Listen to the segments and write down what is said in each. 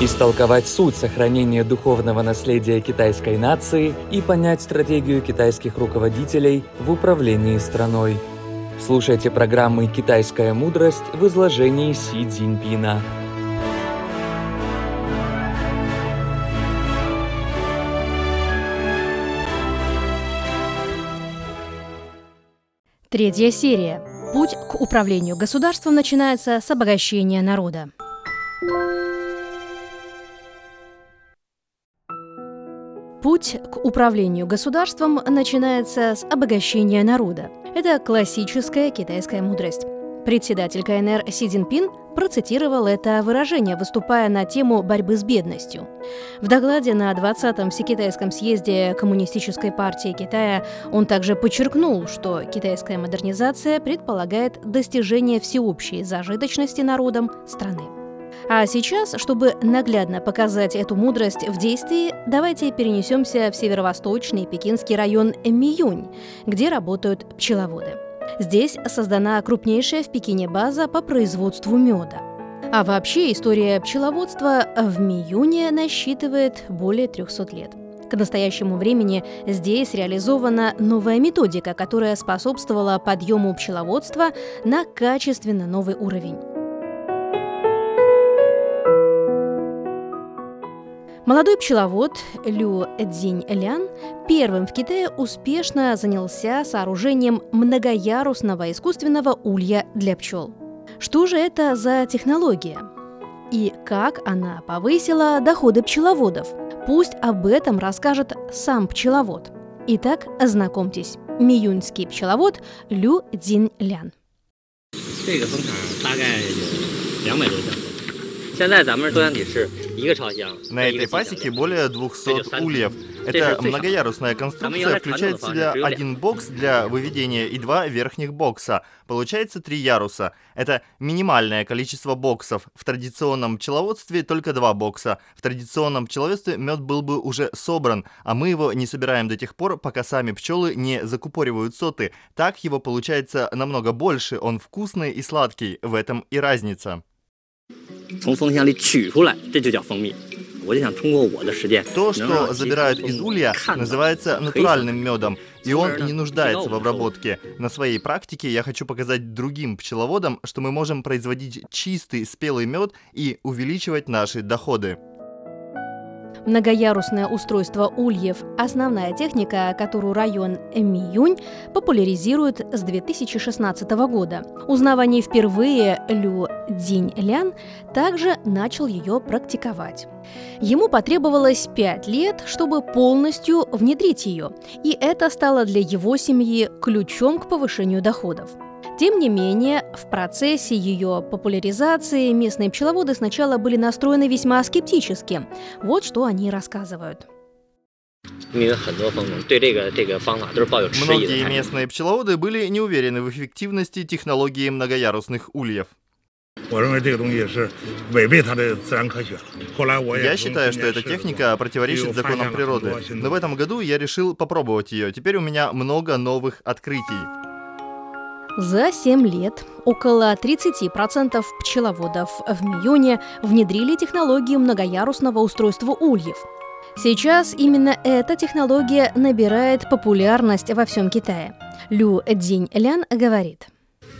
истолковать суть сохранения духовного наследия китайской нации и понять стратегию китайских руководителей в управлении страной. Слушайте программы «Китайская мудрость» в изложении Си Цзиньпина. Третья серия. Путь к управлению государством начинается с обогащения народа. Путь к управлению государством начинается с обогащения народа. Это классическая китайская мудрость. Председатель КНР Си Цзиньпин процитировал это выражение, выступая на тему борьбы с бедностью. В докладе на 20-м Всекитайском съезде Коммунистической партии Китая он также подчеркнул, что китайская модернизация предполагает достижение всеобщей зажиточности народом страны. А сейчас, чтобы наглядно показать эту мудрость в действии, давайте перенесемся в северо-восточный пекинский район Миюнь, где работают пчеловоды. Здесь создана крупнейшая в Пекине база по производству меда. А вообще история пчеловодства в Миюне насчитывает более 300 лет. К настоящему времени здесь реализована новая методика, которая способствовала подъему пчеловодства на качественно новый уровень. Молодой пчеловод Лю Цзинь Лян первым в Китае успешно занялся сооружением многоярусного искусственного улья для пчел. Что же это за технология? И как она повысила доходы пчеловодов? Пусть об этом расскажет сам пчеловод. Итак, ознакомьтесь. Миюньский пчеловод Лю Цзинь Лян. 这个蜂场大概有两百多箱。现在咱们多箱体是 на этой пасеке более 200 ульев. Это многоярусная конструкция включает в себя один бокс для выведения и два верхних бокса. Получается три яруса. Это минимальное количество боксов. В традиционном пчеловодстве только два бокса. В традиционном пчеловодстве мед был бы уже собран, а мы его не собираем до тех пор, пока сами пчелы не закупоривают соты. Так его получается намного больше, он вкусный и сладкий. В этом и разница. 从蜂箱里取出来，这就叫蜂蜜。我就想通过我的实践， То, что забирают из улья, называется натуральным медом, и он не нуждается в обработке. На своей практике я хочу показать другим пчеловодам, что мы можем производить чистый спелый мед и увеличивать наши доходы. Многоярусное устройство ульев – основная техника, которую район Миюнь популяризирует с 2016 года. Узнав о ней впервые, Лю Динь Лян также начал ее практиковать. Ему потребовалось пять лет, чтобы полностью внедрить ее, и это стало для его семьи ключом к повышению доходов. Тем не менее, в процессе ее популяризации местные пчеловоды сначала были настроены весьма скептически. Вот что они рассказывают. Многие местные пчеловоды были не уверены в эффективности технологии многоярусных ульев. Я считаю, что эта техника противоречит законам природы. Но в этом году я решил попробовать ее. Теперь у меня много новых открытий. За 7 лет около 30% пчеловодов в Миюне внедрили технологию многоярусного устройства ульев. Сейчас именно эта технология набирает популярность во всем Китае. Лю Цзинь Лян говорит.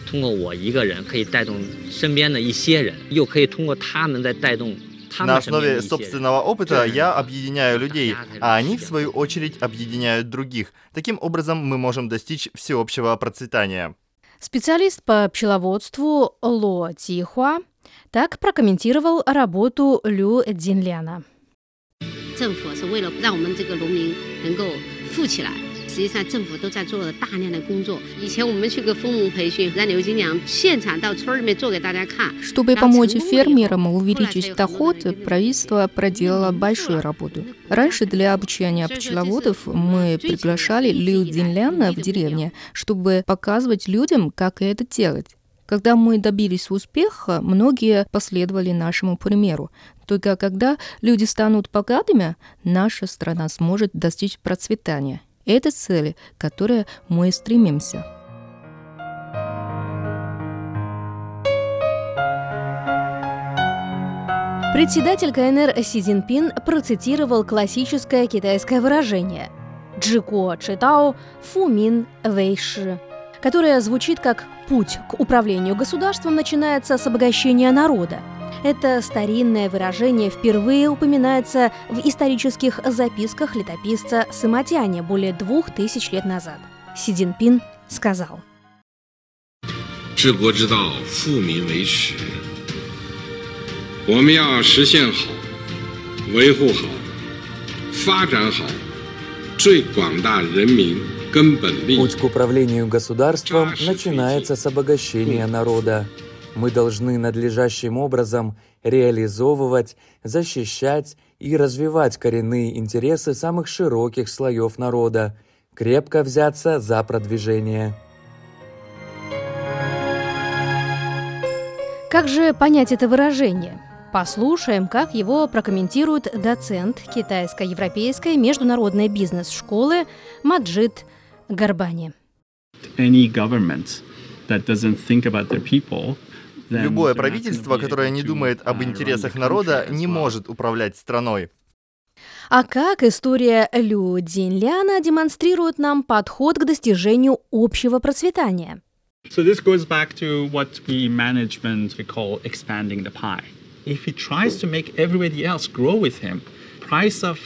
通过我一个人可以带动身边的一些人，又可以通过他们再带动 На основе собственного опыта я объединяю людей, а они, в свою очередь, объединяют других. Таким образом, мы можем достичь всеобщего процветания. Специалист по пчеловодству Ло Тихуа так прокомментировал работу Лю Цзинляна. 政府是为了让我们这个农民能够富起来。 实际上，政府都在做了大量的工作。以前我们去个蜂农培训，让刘金良现场到村里面做给大家看。 Чтобы помочь фермерам увеличить доход, правительство проделало большую работу. Раньше для обучения пчеловодов мы приглашали Лил Динляна в деревне, чтобы показывать людям, как это делать. Когда мы добились успеха, многие последовали нашему примеру. Только когда люди станут богатыми, наша страна сможет достичь процветания. Это цели, к которой мы стремимся. Председатель КНР Си Цзиньпин процитировал классическое китайское выражение «Джико читао фумин вэйши», которое звучит как «путь к управлению государством начинается с обогащения народа». Это старинное выражение впервые упоминается в исторических записках летописца Сыматяня более двух тысяч лет назад. Си Цзиньпин сказал. 治国之道，富民为始。我们要实现好、维护好、发展好最广大人民根本利益。 Путь к управлению государством начинается с обогащения народа. Мы должны надлежащим образом реализовывать, защищать и развивать коренные интересы самых широких слоев народа, крепко взяться за продвижение. Как же понять это выражение? Послушаем, как его прокомментирует доцент китайско-европейской международной бизнес-школы Маджид Гарбани. any government that doesn't think about their people, Любое правительство, которое не думает об uh, интересах народа, не может управлять страной. А как история Лю Цзиньляна демонстрирует нам подход к достижению общего процветания? So this goes back to what we in management we call expanding the pie. If he tries to make everybody else grow with him, price of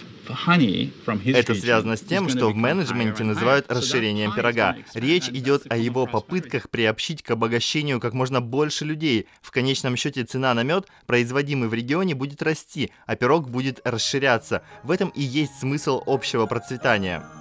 Это region связано с тем, что в менеджменте называют расширением пирога. Речь идет о его попытках приобщить к обогащению как можно больше людей. В конечном счете цена на мед, производимый в регионе, будет расти, а пирог будет расширяться. В этом и есть смысл общего процветания.